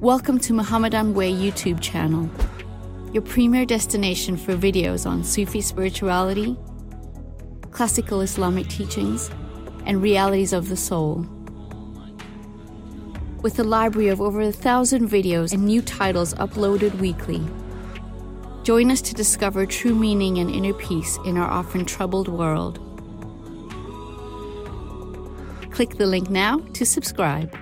Welcome to Muhammadan Way YouTube channel, your premier destination for videos on Sufi spirituality, classical Islamic teachings, and realities of the soul. With a library of over a thousand videos and new titles uploaded weekly. Join us to discover true meaning and inner peace in our often troubled world. Click the link now to subscribe.